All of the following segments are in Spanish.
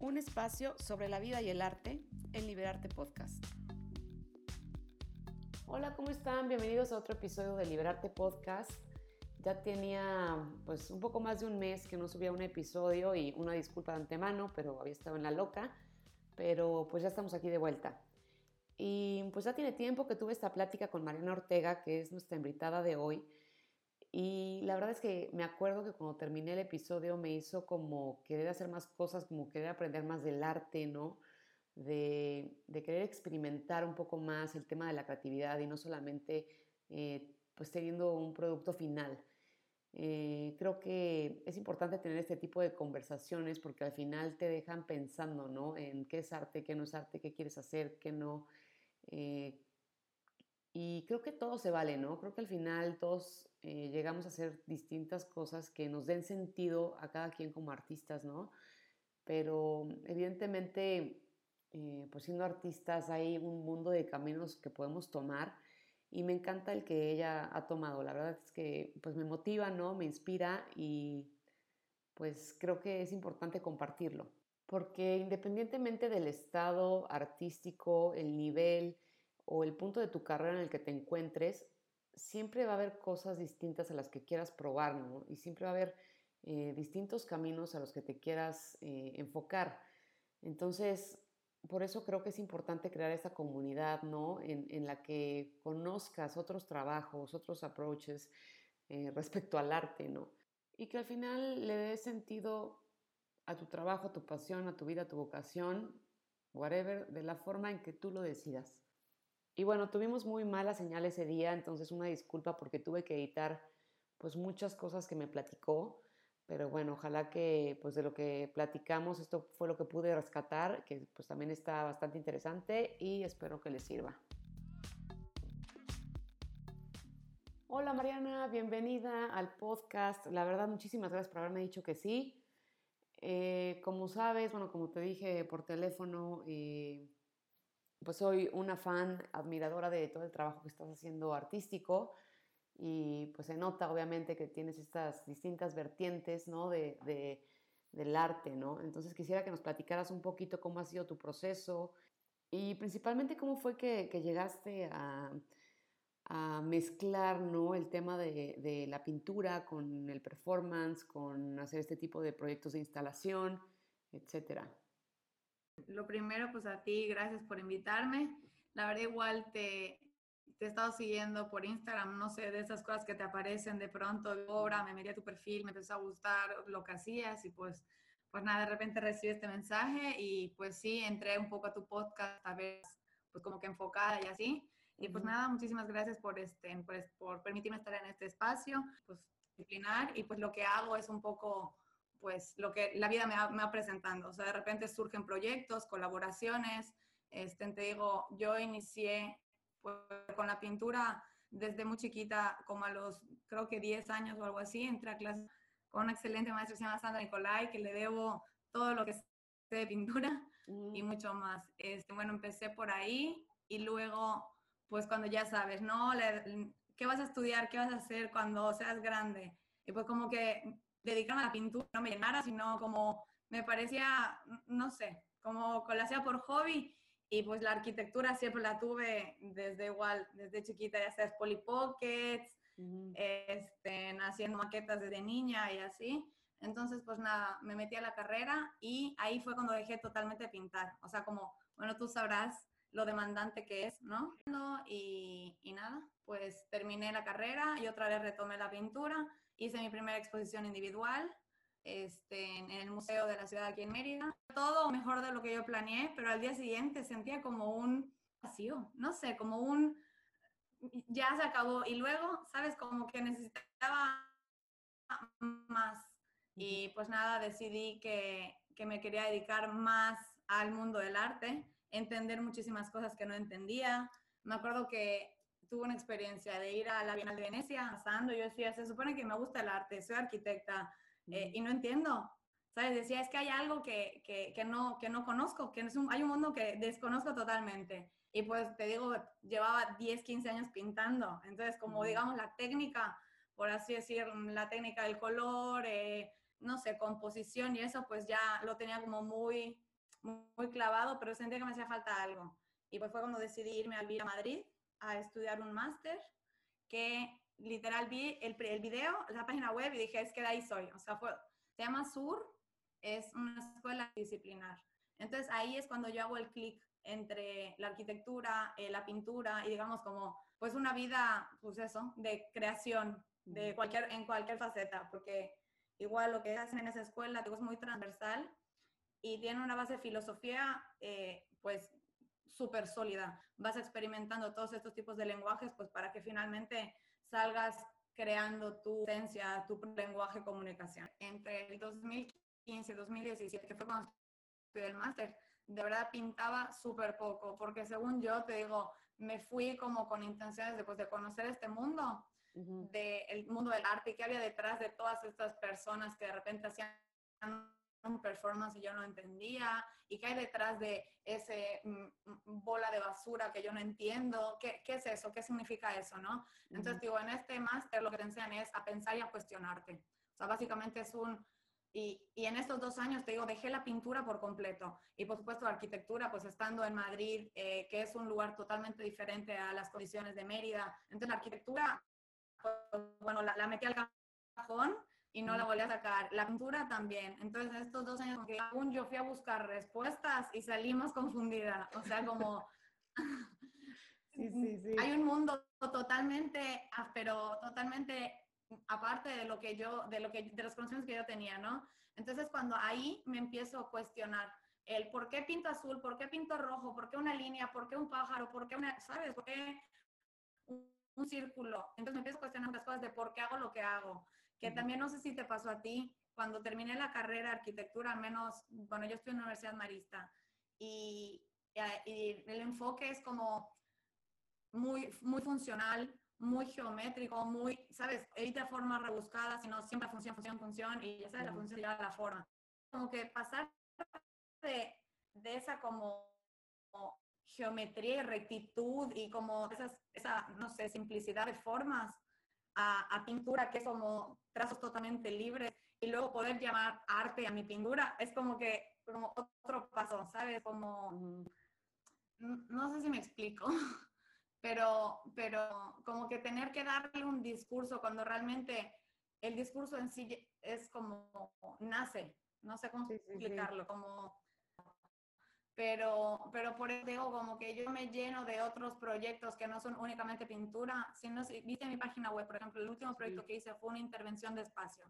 un espacio sobre la vida y el arte en Liberarte Podcast. Hola, ¿cómo están? Bienvenidos a otro episodio de Liberarte Podcast. Ya tenía pues un poco más de un mes que no subía un episodio y una disculpa de antemano, pero había estado en la loca, pero pues ya estamos aquí de vuelta. Y pues ya tiene tiempo que tuve esta plática con Mariana Ortega, que es nuestra invitada de hoy. Y la verdad es que me acuerdo que cuando terminé el episodio me hizo como querer hacer más cosas, como querer aprender más del arte, ¿no? De, querer experimentar un poco más el tema de la creatividad y no solamente eh, pues teniendo un producto final. Eh, creo que es importante tener este tipo de conversaciones porque al final te dejan pensando, ¿no? En qué es arte, qué no es arte, qué quieres hacer, qué no. Eh, y creo que todo se vale, ¿no? Creo que al final todos eh, llegamos a hacer distintas cosas que nos den sentido a cada quien como artistas, ¿no? Pero evidentemente, eh, pues siendo artistas hay un mundo de caminos que podemos tomar y me encanta el que ella ha tomado. La verdad es que pues me motiva, ¿no? Me inspira y pues creo que es importante compartirlo. Porque independientemente del estado artístico, el nivel, o el punto de tu carrera en el que te encuentres, siempre va a haber cosas distintas a las que quieras probar, ¿no? Y siempre va a haber eh, distintos caminos a los que te quieras eh, enfocar. Entonces, por eso creo que es importante crear esta comunidad, ¿no? En, la que conozcas otros trabajos, otros approaches eh, respecto al arte, ¿no? Y que al final le dé sentido a tu trabajo, a tu pasión, a tu vida, a tu vocación, whatever, de la forma en que tú lo decidas. Y bueno, tuvimos muy mala señal ese día, entonces una disculpa porque tuve que editar pues muchas cosas que me platicó, pero bueno, ojalá que pues de lo que platicamos esto fue lo que pude rescatar, que pues también está bastante interesante y espero que les sirva. Hola Mariana, bienvenida al podcast. La verdad, muchísimas gracias por haberme dicho que sí. Eh, como sabes, bueno, como te dije por teléfono, eh, pues soy una fan, admiradora de todo el trabajo que estás haciendo artístico y pues se nota obviamente que tienes estas distintas vertientes, ¿no? De, del arte, ¿no? Entonces quisiera que nos platicaras un poquito cómo ha sido tu proceso y principalmente cómo fue que, llegaste a, mezclar, ¿no? El tema de, de la pintura con el performance, con hacer este tipo de proyectos de instalación, etcétera. Lo primero, pues a ti, gracias por invitarme. La verdad, igual te, te he estado siguiendo por Instagram, no sé, de esas cosas que te aparecen de pronto, obra, me miré tu perfil, me empezó a gustar lo que hacías y pues, pues nada, de repente recibí este mensaje y pues sí, entré un poco a tu podcast a ver, pues como que enfocada y así. Y pues nada, muchísimas gracias por, este, pues, por permitirme estar en este espacio, pues disciplinar y pues lo que hago es un poco pues lo que la vida me va, presentando. O sea, de repente surgen proyectos, colaboraciones. Este, te digo, yo inicié pues, con la pintura desde muy chiquita, como a los, creo que 10 años o algo así, entré a clase con una excelente maestra que se llama Sandra Nicolai, que le debo todo lo que sé de pintura y mucho más. Este, bueno, empecé por ahí y luego, pues cuando ya sabes, ¿no? ¿Qué vas a estudiar? ¿Qué vas a hacer cuando seas grande? Y pues como que dedicarme a la pintura no me llenara, sino como me parecía, no sé, como que lo hacía por hobby y pues la arquitectura siempre la tuve desde igual, desde chiquita, ya sabes, Polly Pockets, este, haciendo maquetas desde niña y así. Entonces, pues nada, me metí a la carrera y ahí fue cuando dejé totalmente pintar. O sea, como, bueno, tú sabrás lo demandante que es, ¿no? Y, y nada, pues terminé la carrera y otra vez retomé la pintura hice mi primera exposición individual este, en el Museo de la Ciudad aquí en Mérida. Todo mejor de lo que yo planeé, pero al día siguiente sentía como un vacío, no sé, como un ya se acabó. Y luego, ¿sabes? Como que necesitaba más. Y pues nada, decidí que, que me quería dedicar más al mundo del arte, entender muchísimas cosas que no entendía. Me acuerdo que tuve una experiencia de ir a la Bienal de Venecia pasando, yo decía, se supone que me gusta el arte, soy arquitecta eh, y no entiendo, ¿sabes? Decía, es que hay algo que, que, no, que no conozco, que es un, hay un mundo que desconozco totalmente. Y pues te digo, llevaba 10, 15 años pintando, entonces como digamos la técnica, por así decir, la técnica del color, eh, no sé, composición y eso, pues ya lo tenía como muy muy clavado, pero sentía que me hacía falta algo. Y pues fue cuando decidí irme a vivir a Madrid a estudiar un máster que literal vi el, el video, la página web y dije, es que de ahí soy. O sea, fue, se llama SUR, es una escuela disciplinar. Entonces ahí es cuando yo hago el clic entre la arquitectura, eh, la pintura y digamos como pues una vida, pues eso, de creación de cualquier, en cualquier faceta, porque igual lo que hacen en esa escuela es muy transversal y tiene una base de filosofía eh, pues súper sólida. Vas experimentando todos estos tipos de lenguajes pues para que finalmente salgas creando tu esencia, tu lenguaje de comunicación. Entre el 2015 y 2017, que fue cuando estudié el máster, de verdad pintaba súper poco, porque según yo te digo, me fui como con intenciones de, pues, de conocer este mundo, del mundo del arte y qué había detrás de todas estas personas que de repente hacían un performance y yo no entendía, y qué hay detrás de ese mm, mm, bola de basura que yo no entiendo, ¿qué, qué es eso? ¿Qué significa eso? ¿no? Entonces, digo, en este máster lo que te enseñan es a pensar y a cuestionarte. O sea, básicamente es un, y, y, en estos dos años, te digo, dejé la pintura por completo. Y por supuesto la arquitectura, pues estando en Madrid, eh, que es un lugar totalmente diferente a las condiciones de Mérida. Entonces la arquitectura, pues, bueno, la, metí al cajón y no la volví a sacar. La pintura también. Entonces estos dos años, que aún yo fui a buscar respuestas y salí más confundida. O sea, como... Sí, sí, sí. Hay un mundo totalmente, ah, pero totalmente aparte de lo que yo, de lo que, de los conocimientos que yo tenía, ¿no? Entonces cuando ahí me empiezo a cuestionar el por qué pinto azul, por qué pinto rojo, por qué una línea, por qué un pájaro, por qué una, ¿sabes? ¿Por qué un, círculo? Entonces me empiezo a cuestionar las cosas de por qué hago lo que hago, que también no sé si te pasó a ti, cuando terminé la carrera de arquitectura, al menos, bueno, yo estoy en la Universidad Marista, y, y el enfoque es como muy, muy funcional, muy geométrico, muy, ¿sabes? Evita formas rebuscadas, sino siempre función, función, función, y ya sabes, la función lleva la forma. Como que pasar de, de esa como, geometría y rectitud y como esas, esa, no sé, simplicidad de formas a, a, pintura que es como trazos totalmente libres y luego poder llamar arte a mi pintura, es como que como otro paso, ¿sabes? Como, no sé si me explico. pero, pero como que tener que darle un discurso cuando realmente el discurso en sí es como nace, no sé cómo explicarlo, como pero, pero por eso digo como que yo me lleno de otros proyectos que no son únicamente pintura, sino, viste mi página web, por ejemplo, el último proyecto que hice fue una intervención de espacio,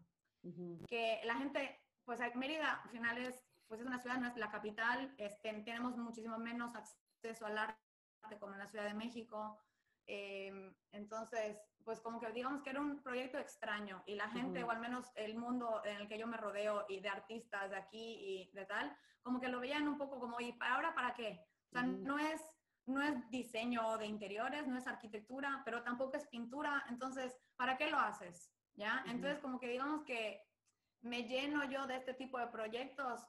que la gente, pues Mérida al final es, pues es una ciudad, no es la capital, este, tenemos muchísimo menos acceso al arte como en la Ciudad de México. Em, entonces, pues como que digamos que era un proyecto extraño y la gente, o al menos el mundo en el que yo me rodeo y de artistas de aquí y de tal, como que lo veían un poco como, ¿y para ahora para qué? O sea, no, es, no es diseño de interiores, no es arquitectura, pero tampoco es pintura, entonces, ¿para qué lo haces? ¿Ya? Entonces, como que digamos que me lleno yo de este tipo de proyectos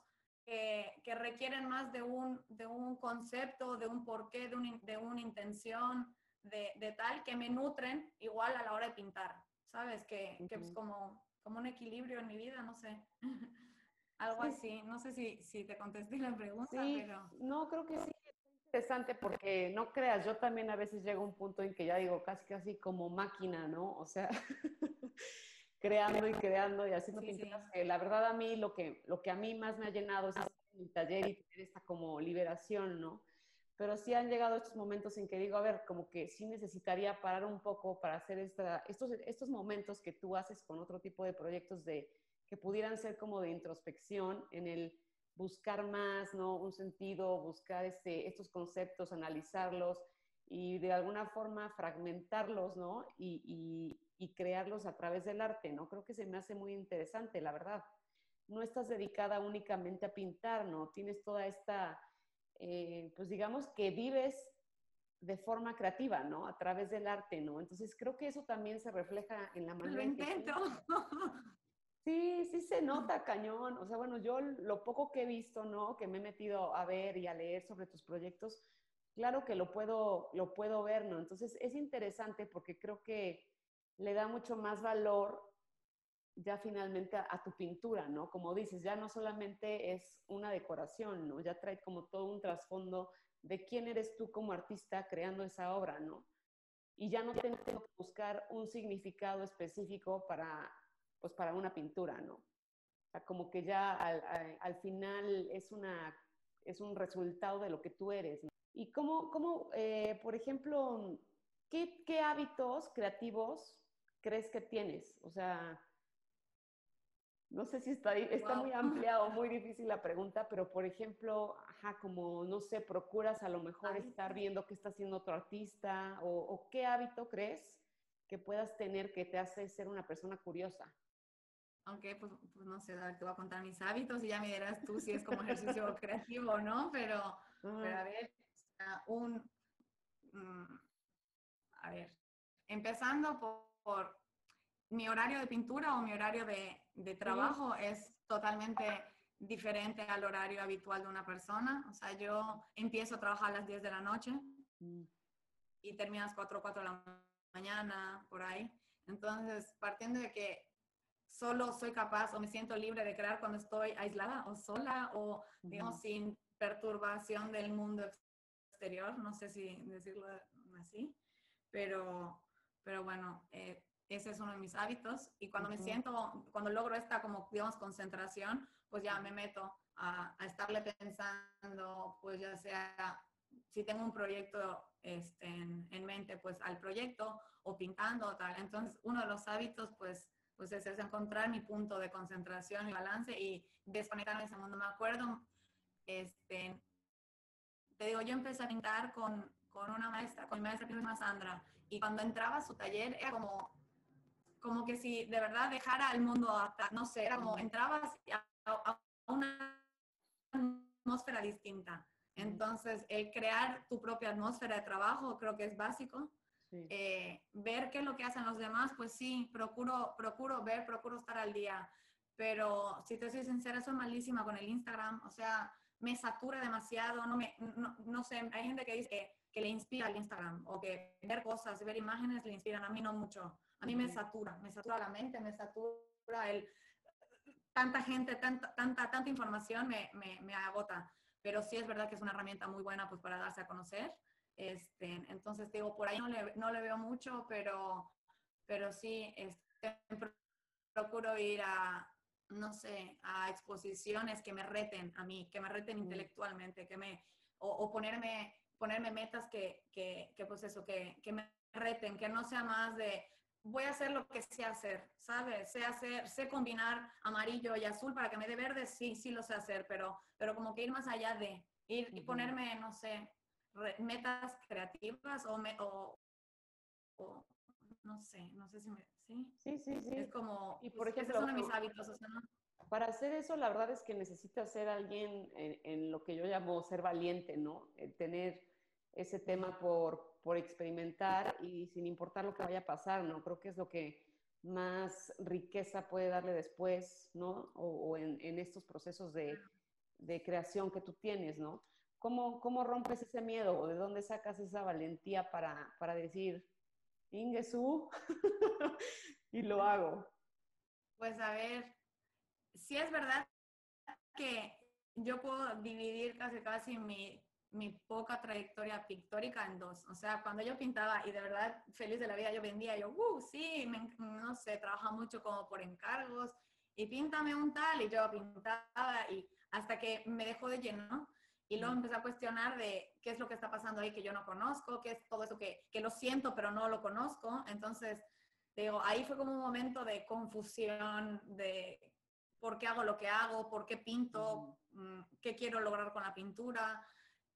que, requieren más de un, de un concepto, de un porqué, de, un, de una intención, de, de, tal, que me nutren igual a la hora de pintar, ¿sabes? Que, que pues como, como un equilibrio en mi vida, no sé. Algo así. No sé si, si te contesté la pregunta, sí, pero... No, creo que sí. Es interesante porque no creas, yo también a veces llego a un punto en que ya digo casi casi como máquina, ¿no? O sea, creando y creando y haciendo pinturas que la verdad a mí lo que, lo que a mí más me ha llenado es mi taller y tener esta como liberación, ¿no? Pero sí han llegado estos momentos en que digo, a ver, como que sí necesitaría parar un poco para hacer esta, estos, estos momentos que tú haces con otro tipo de proyectos de, que pudieran ser como de introspección en el buscar más, ¿no? Un sentido, buscar este, estos conceptos, analizarlos y de alguna forma fragmentarlos, ¿no? Y, y crearlos a través del arte, ¿no? Creo que se me hace muy interesante, la verdad. No estás dedicada únicamente a pintar, ¿no? Tienes toda esta, eh, pues digamos que vives de forma creativa, ¿no? A través del arte, ¿no? Entonces creo que eso también se refleja en la manera. Lo intento. Sí, sí se nota cañón. O sea, bueno, yo lo poco que he visto, ¿no? Que me he metido a ver y a leer sobre tus proyectos, claro que lo puedo, lo puedo ver, ¿no? Entonces es interesante porque creo que le da mucho más valor ya finalmente a, tu pintura, ¿no? Como dices, ya no solamente es una decoración, ¿no? Ya trae como todo un trasfondo de quién eres tú como artista creando esa obra, ¿no? Y ya no tengo que buscar un significado específico para, pues, para una pintura, ¿no? O sea, como que ya al, final es, una, es un resultado de lo que tú eres. ¿no? Y cómo, cómo eh, por ejemplo, ¿qué, ¿qué hábitos creativos crees que tienes? O sea, no sé si está, está muy amplia o muy difícil la pregunta, pero por ejemplo, ajá, como, no sé, procuras a lo mejor estar viendo qué está haciendo otro artista o, qué hábito crees que puedas tener que te hace ser una persona curiosa. Aunque, pues, pues, no sé, te voy a contar mis hábitos y ya me dirás tú si es como ejercicio creativo o no, pero, pero a ver, un, mm, a ver, empezando por mi horario de pintura o mi horario de, de trabajo es totalmente diferente al horario habitual de una persona. O sea, yo empiezo a trabajar a las 10 de la noche mm. y termino a las 4 o 4 de la mañana, por ahí. Entonces, partiendo de que solo soy capaz o me siento libre de crear cuando estoy aislada o sola o, digamos, sin perturbación del mundo exterior, no sé si decirlo así, pero, pero bueno, eh, ese es uno de mis hábitos. Y cuando me siento, cuando logro esta como, digamos, concentración, pues ya me meto a, a, estarle pensando, pues ya sea, si tengo un proyecto este, en, en, mente, pues al proyecto o pintando o tal. Entonces, uno de los hábitos, pues, pues es, es encontrar mi punto de concentración y balance y desconectarme de ese mundo. Me acuerdo, este, te digo, yo empecé a pintar con, con una maestra, con mi maestra que se llama Sandra, y cuando entraba a su taller era como como que si de verdad dejara al mundo, no sé, era como entrabas a, una atmósfera distinta. Entonces, el crear tu propia atmósfera de trabajo creo que es básico. Eh, ver qué es lo que hacen los demás, pues sí, procuro, procuro ver, procuro estar al día. Pero si te soy sincera, soy malísima con el Instagram. O sea, me satura demasiado. No, me, no, no sé, hay gente que dice que, que, le inspira el Instagram o que ver cosas, ver imágenes le inspiran. A mí no mucho. A mí me satura, me satura la mente, me satura el... Tanta gente, tanta, tanta, tanta información me, me, me agota. Pero sí es verdad que es una herramienta muy buena pues, para darse a conocer. Este, entonces, digo, por ahí no le, no le veo mucho, pero, pero sí este, procuro ir a, no sé, a exposiciones que me reten a mí, que me reten intelectualmente, que me, o, o, ponerme, ponerme metas que, que, que pues eso, que, que, me reten, que no sea más de, voy a hacer lo que sé hacer, ¿sabes? Sé hacer, sé combinar amarillo y azul para que me dé verde, sí, sí lo sé hacer, pero, pero como que ir más allá de ir y ponerme, no sé, metas creativas o, me, o, no sé, no sé si me, ¿sí? Sí, sí, sí. Es como, y por ejemplo, es uno de mis hábitos, o sea, ¿no? Para hacer eso, la verdad es que necesita ser alguien en, en, lo que yo llamo ser valiente, ¿no? El tener ese tema por, por experimentar y sin importar lo que vaya a pasar, ¿no? Creo que es lo que más riqueza puede darle después, ¿no? O, en, en, estos procesos de, de, creación que tú tienes, ¿no? ¿Cómo, ¿Cómo rompes ese miedo o de dónde sacas esa valentía para, para decir, Ingesu, y lo hago? Pues a ver, si es verdad que yo puedo dividir casi casi mi mi poca trayectoria pictórica en dos. O sea, cuando yo pintaba y de verdad feliz de la vida yo vendía, yo, uh, sí, no sé, trabaja mucho como por encargos y píntame un tal y yo pintaba y hasta que me dejó de lleno y luego empecé a cuestionar de qué es lo que está pasando ahí que yo no conozco, qué es todo eso que, que lo siento pero no lo conozco. Entonces, digo, ahí fue como un momento de confusión, de por qué hago lo que hago, por qué pinto, mm, qué quiero lograr con la pintura.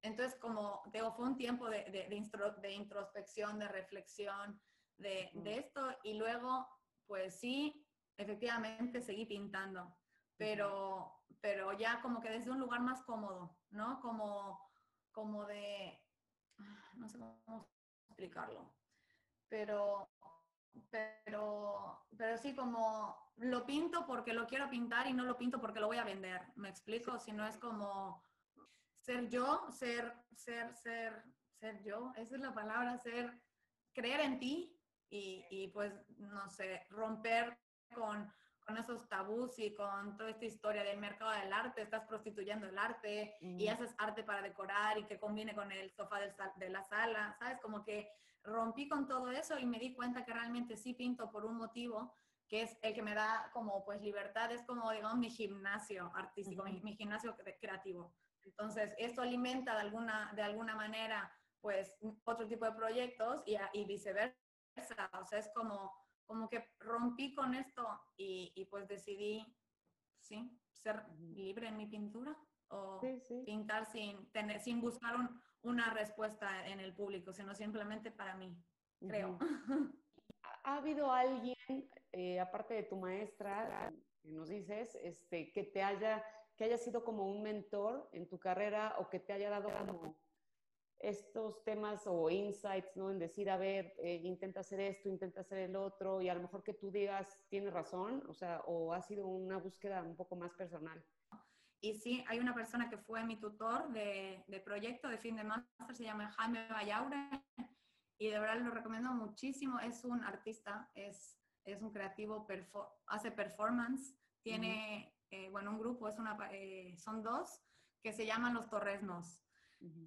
Entonces, como digo, fue un tiempo de, de, de, introspección, de reflexión de, esto y luego, pues sí, efectivamente seguí pintando, pero, pero ya como que desde un lugar más cómodo, ¿no? Como, como de, no sé cómo explicarlo, pero, pero, pero sí como lo pinto porque lo quiero pintar y no lo pinto porque lo voy a vender, ¿me explico? Si no es como ser yo, ser, ser, ser, ser yo, esa es la palabra, ser, creer en ti y, y pues, no sé, romper con, con esos tabús y con toda esta historia del mercado del arte, estás prostituyendo el arte y haces arte para decorar y que combine con el sofá de la sala, ¿sabes? Como que rompí con todo eso y me di cuenta que realmente sí pinto por un motivo que es el que me da como pues libertad, es como digamos mi gimnasio artístico, mi, gimnasio creativo. Entonces, esto alimenta de alguna, de alguna manera pues otro tipo de proyectos y, y viceversa. O sea, es como como que rompí con esto y, pues decidí, sí, ser libre en mi pintura o pintar sin, tener, sin buscar una respuesta en el público, sino simplemente para mí, creo. ¿Ha habido alguien, eh, aparte de tu maestra, que nos dices, este, que te haya, que haya sido como un mentor en tu carrera o que te haya dado como estos temas o insights, ¿no? En decir, a ver, eh, intenta hacer esto, intenta hacer el otro, y a lo mejor que tú digas, tiene razón, o sea, o ha sido una búsqueda un poco más personal. Y sí, hay una persona que fue mi tutor de, de proyecto de fin de máster, se llama Jaime Vallaure, y de verdad lo recomiendo muchísimo. Es un artista, es, es un creativo, hace performance, tiene, eh, bueno, un grupo, es una, eh, son dos, que se llaman Los Torresnos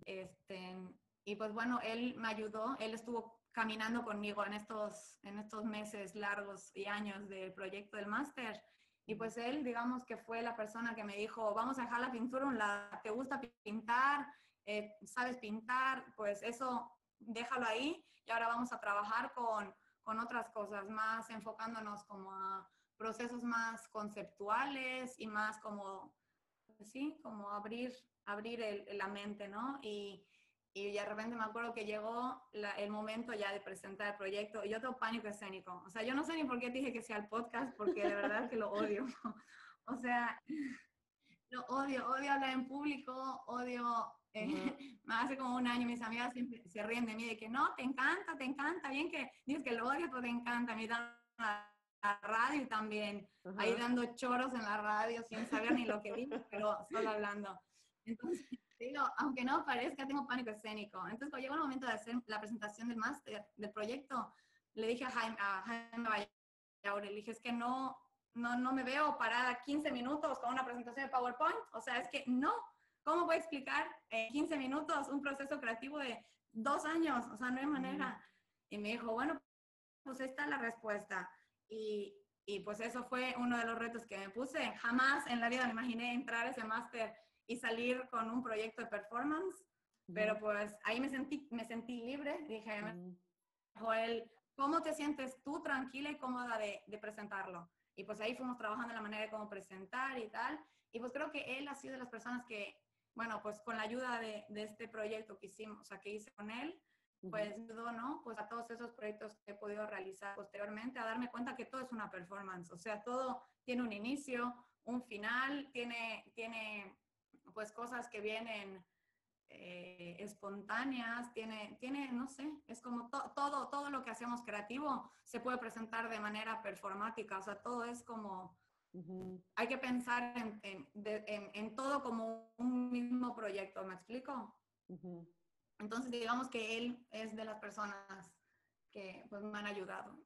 este, y pues bueno, él me ayudó, él estuvo caminando conmigo en estos, en estos meses largos y años del proyecto del máster. Y pues él, digamos que fue la persona que me dijo, vamos a dejar la pintura un lado, ¿te gusta pintar? Eh, ¿Sabes pintar? Pues eso, déjalo ahí y ahora vamos a trabajar con, con otras cosas, más enfocándonos como a procesos más conceptuales y más como, pues sí, como abrir abrir el, la mente, ¿no? Y, y de repente me acuerdo que llegó el momento ya de presentar el proyecto y yo tengo pánico escénico. O sea, yo no sé ni por qué dije que sea el podcast, porque de verdad que lo odio. o sea, lo odio, odio hablar en público, odio... Eh, hace como un año mis amigas siempre se ríen de mí de que no, te encanta, te encanta, bien que dices que lo odio, pero te encanta. A mí dan la, radio también, ahí dando choros en la radio sin saber ni lo que digo, pero solo hablando. Entonces, digo, aunque no parezca, tengo pánico escénico. Entonces, cuando llegó el momento de hacer la presentación del máster, del proyecto, le dije a Jaime, a Jaime le dije, es que no, no, no me veo parada 15 minutos con una presentación de PowerPoint. O sea, es que no. ¿Cómo voy a explicar en 15 minutos un proceso creativo de dos años? O sea, no hay manera. Y me dijo, bueno, pues esta es la respuesta. Y, y pues eso fue uno de los retos que me puse. Jamás en la vida me imaginé entrar a ese máster y salir con un proyecto de performance, pero pues ahí me sentí, me sentí libre, dije, Joel, ¿cómo te sientes tú tranquila y cómoda de, de, presentarlo? Y pues ahí fuimos trabajando en la manera de cómo presentar y tal, y pues creo que él ha sido de las personas que, bueno, pues con la ayuda de, de este proyecto que hicimos, o sea, que hice con él, pues ayudó, ¿no? Pues a todos esos proyectos que he podido realizar posteriormente, a darme cuenta que todo es una performance, o sea, todo tiene un inicio, un final, tiene, tiene pues cosas que vienen eh, espontáneas, tiene, tiene, no sé, es como todo, todo lo que hacemos creativo se puede presentar de manera performática, o sea, todo es como, hay que pensar en, en, en, todo como un mismo proyecto, ¿me explico? Entonces, digamos que él es de las personas que pues, me han ayudado.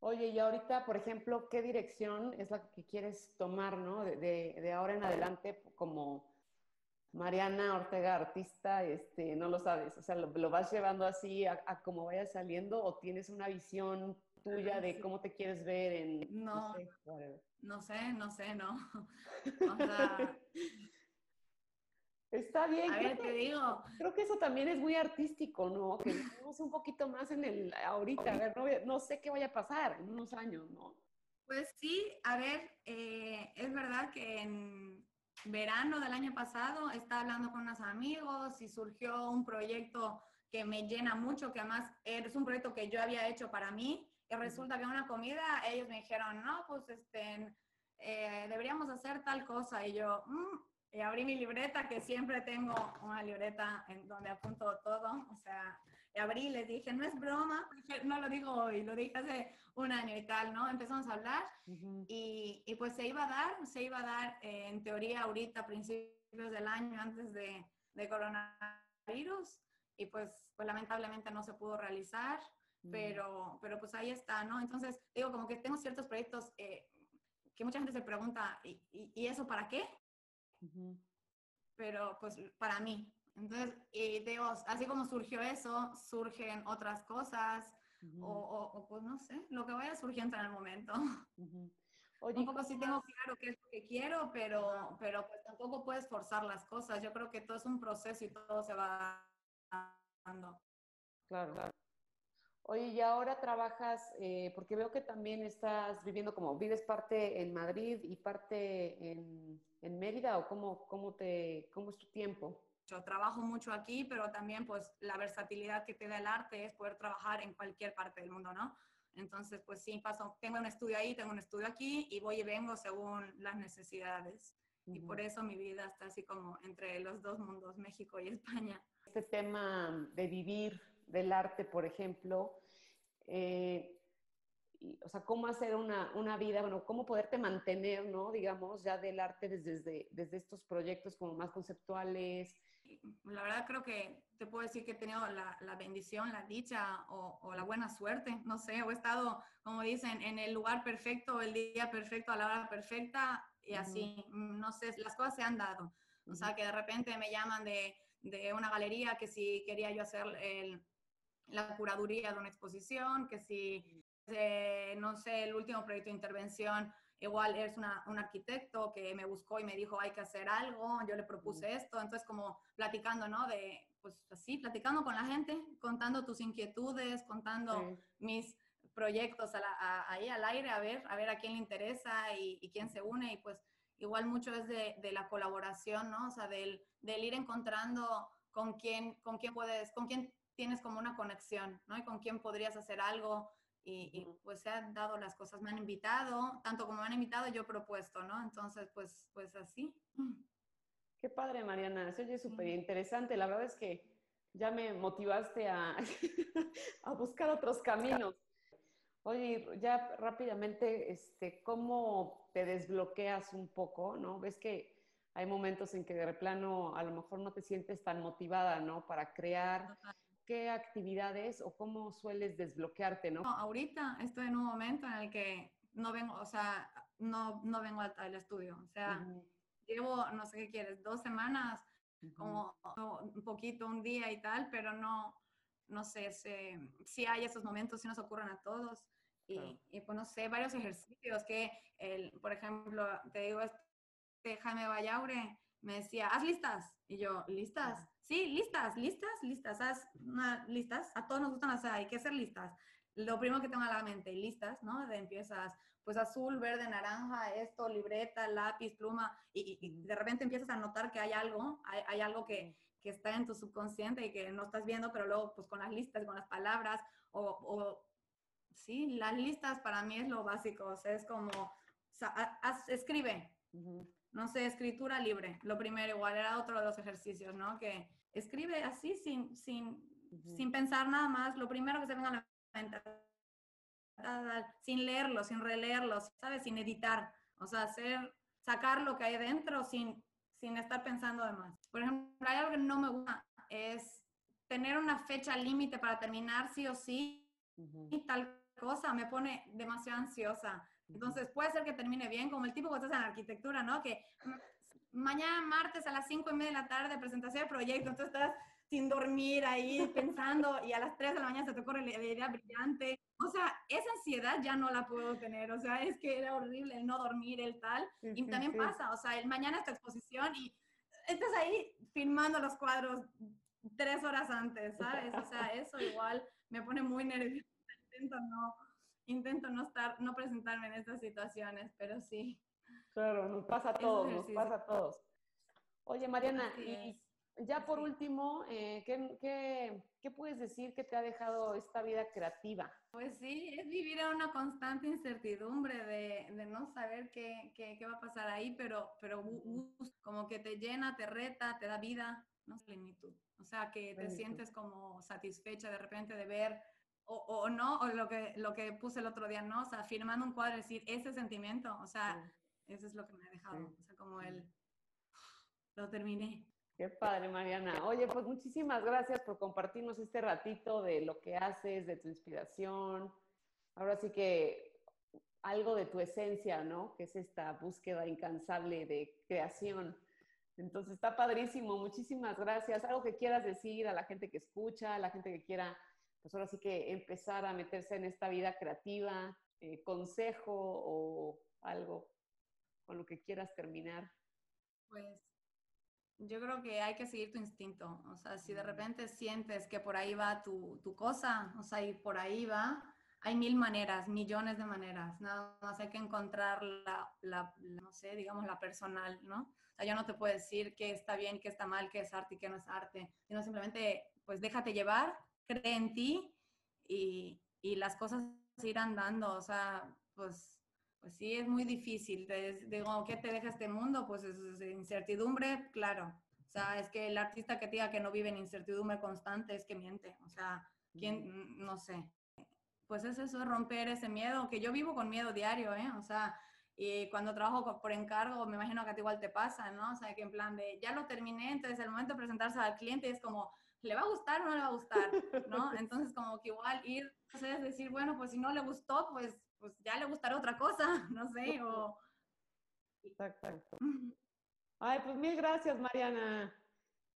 Oye, y ahorita, por ejemplo, ¿qué dirección es la que quieres tomar, ¿no? De, de, ahora en adelante, como Mariana Ortega, artista, este, no lo sabes, o sea, lo, vas llevando así a, a como vaya saliendo o tienes una visión tuya de cómo te quieres ver en... No, no sé, no sé, no. O sea, Está bien. A ver, te digo. Creo que eso también es muy artístico, ¿no? Que un poquito más en el ahorita. A ver, no, sé qué vaya a pasar en unos años, ¿no? Pues sí, a ver, eh, es verdad que en verano del año pasado estaba hablando con unos amigos y surgió un proyecto que me llena mucho, que además es un proyecto que yo había hecho para mí. Y resulta que en una comida ellos me dijeron, no, pues este, eh, deberíamos hacer tal cosa. Y yo, mmm, y abrí mi libreta, que siempre tengo una libreta en donde apunto todo. O sea, abrí y les dije, no es broma, no lo digo hoy, lo dije hace un año y tal, ¿no? Empezamos a hablar y, y, pues se iba a dar, se iba a dar eh, en teoría ahorita, a principios del año, antes de, de coronavirus. Y pues, pues lamentablemente no se pudo realizar. pero, pero pues ahí está, ¿no? Entonces, digo, como que tengo ciertos proyectos eh, que mucha gente se pregunta, ¿y, y, eso para qué? Pero pues para mí. Entonces, y digo, así como surgió eso, surgen otras cosas, o, o, pues no sé, lo que vaya surgiendo en el momento. un poco sí tengo claro qué es lo que quiero, pero, pero pues tampoco puedes forzar las cosas. Yo creo que todo es un proceso y todo se va dando. Claro, claro. Oye, y ahora trabajas, eh, porque veo que también estás viviendo como, vives parte en Madrid y parte en, en Mérida, o cómo, cómo, te, cómo es tu tiempo? Yo trabajo mucho aquí, pero también pues la versatilidad que te da el arte es poder trabajar en cualquier parte del mundo, ¿no? Entonces, pues sí, paso, tengo un estudio ahí, tengo un estudio aquí y voy y vengo según las necesidades. Y por eso mi vida está así como entre los dos mundos, México y España. Este tema de vivir del arte, por ejemplo, eh, o sea, cómo hacer una, una, vida, bueno, cómo poderte mantener, ¿no? Digamos, ya del arte desde, desde estos proyectos como más conceptuales, la verdad creo que te puedo decir que he tenido la, la bendición, la dicha o, o, la buena suerte, no sé, o he estado, como dicen, en el lugar perfecto, el día perfecto, a la hora perfecta y así, no sé, las cosas se han dado. O sea, que de repente me llaman de, de una galería que si quería yo hacer el, la curaduría de una exposición, que si, eh, no sé, el último proyecto de intervención igual es una, un arquitecto que me buscó y me dijo hay que hacer algo, yo le propuse esto, entonces como platicando, ¿no? De, pues así, platicando con la gente, contando tus inquietudes, contando mis proyectos ahí al aire, a ver, a ver a quién le interesa y, quién se une y pues igual mucho es de, de, la colaboración, ¿no? O sea, del, del ir encontrando con quién, con quién puedes, con quién tienes como una conexión, ¿no? Y con quién podrías hacer algo y, pues se han dado las cosas, me han invitado, tanto como me han invitado, yo he propuesto, ¿no? Entonces, pues, pues así. Qué padre, Mariana, se oye súper interesante. La verdad es que ya me motivaste a, a buscar otros caminos. Oye, ya rápidamente, este, ¿cómo te desbloqueas un poco, no? Ves que hay momentos en que de plano a lo mejor no te sientes tan motivada, ¿no? Para crear, qué actividades o cómo sueles desbloquearte, ¿no? ahorita estoy en un momento en el que no vengo, o sea, no, no vengo al, estudio, o sea, llevo, no sé qué quieres, dos semanas, como un poquito, un día y tal, pero no, no sé, si hay esos momentos, si nos ocurren a todos. Y, y, pues no sé, varios ejercicios que, el, por ejemplo, te digo, este Jaime Vallaure me decía, haz listas. Y yo, ¿listas? Sí, listas, listas, listas, haz listas. A todos nos gustan hacer, hay que hacer listas. Lo primero que tengo a la mente, listas, ¿no? De empiezas, pues azul, verde, naranja, esto, libreta, lápiz, pluma, y, de repente empiezas a notar que hay algo, hay, algo que, que, está en tu subconsciente y que no estás viendo, pero luego, pues con las listas, con las palabras, o, o sí, las listas para mí es lo básico, o sea, es como, o sea, escribe. No sé, escritura libre. Lo primero, igual era otro de los ejercicios, ¿no? Que escribe así sin, sin, sin pensar nada más, lo primero que se venga a la mente, sin leerlo, sin releerlo, ¿sabes? Sin editar, o sea, hacer, sacar lo que hay dentro sin, sin estar pensando de más. Por ejemplo, hay algo que no me gusta, es tener una fecha límite para terminar sí o sí y tal cosa me pone demasiado ansiosa. Entonces puede ser que termine bien, como el tipo que estás en arquitectura, ¿no? Que mañana martes a las 5 y media de la tarde presentación de proyecto, entonces estás sin dormir ahí pensando y a las 3 de la mañana se te ocurre la idea brillante. O sea, esa ansiedad ya no la puedo tener, o sea, es que era horrible el no dormir, el tal. y también pasa, o sea, el mañana esta exposición y estás ahí filmando los cuadros tres horas antes, ¿sabes? O sea, eso igual me pone muy nerviosa. Intento no, intento no estar, no presentarme en estas situaciones, pero sí. Claro, nos pasa a todos, nos pasa a todos. Oye, Mariana, y ya por último, eh, ¿qué, qué, qué, puedes decir que te ha dejado esta vida creativa? Pues sí, es vivir en una constante incertidumbre de, de no saber qué, qué, qué, va a pasar ahí, pero, pero como que te llena, te reta, te da vida, no plenitud. O sea, que te sientes como satisfecha de repente de ver o, o, no, o lo que, lo que puse el otro día, ¿no? O sea, firmando un cuadro, decir, ese sentimiento, o sea, eso es lo que me ha dejado, o sea, como el, lo terminé. Qué padre, Mariana. Oye, pues muchísimas gracias por compartirnos este ratito de lo que haces, de tu inspiración. Ahora sí que algo de tu esencia, ¿no? Que es esta búsqueda incansable de creación. Entonces está padrísimo. Muchísimas gracias. Algo que quieras decir a la gente que escucha, a la gente que quiera, pues ahora sí que empezar a meterse en esta vida creativa, eh, consejo o algo con lo que quieras terminar. Pues yo creo que hay que seguir tu instinto. O sea, si de repente sientes que por ahí va tu, tu, cosa, o sea, y por ahí va, hay mil maneras, millones de maneras. Nada más hay que encontrar la, la, no sé, digamos, la personal, ¿no? O sea, yo no te puedo decir qué está bien, qué está mal, qué es arte y qué no es arte, sino simplemente, pues déjate llevar, cree en ti y, y las cosas irán dando. O sea, pues pues sí, es muy difícil. digo, ¿qué te deja este mundo? Pues es, incertidumbre, claro. O sea, es que el artista que diga que no vive en incertidumbre constante es que miente. O sea, ¿quién? No sé. Pues es eso, romper ese miedo, que yo vivo con miedo diario, ¿eh? O sea, y cuando trabajo por encargo, me imagino que a ti igual te pasa, ¿no? O sea, que en plan de, ya lo terminé, entonces el momento de presentarse al cliente es como, ¿le va a gustar o no le va a gustar? ¿No? Entonces como que igual ir, o sea, es decir, bueno, pues si no le gustó, pues pues ya le gustará otra cosa, no sé, o... Exacto. Ay, pues mil gracias, Mariana.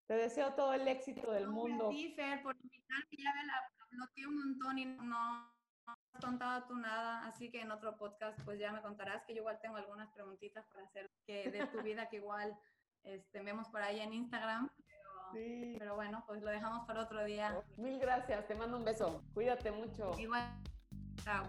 Te deseo todo el éxito del mundo. A Fer, por invitarme. Ya me la bloqueé un montón y no, has contado tú nada. Así que en otro podcast, pues ya me contarás que yo igual tengo algunas preguntitas para hacer que de tu vida que igual este, vemos por ahí en Instagram. Pero, sí. pero bueno, pues lo dejamos para otro día. Mil gracias. Te mando un beso. Cuídate mucho. Igual. Chao.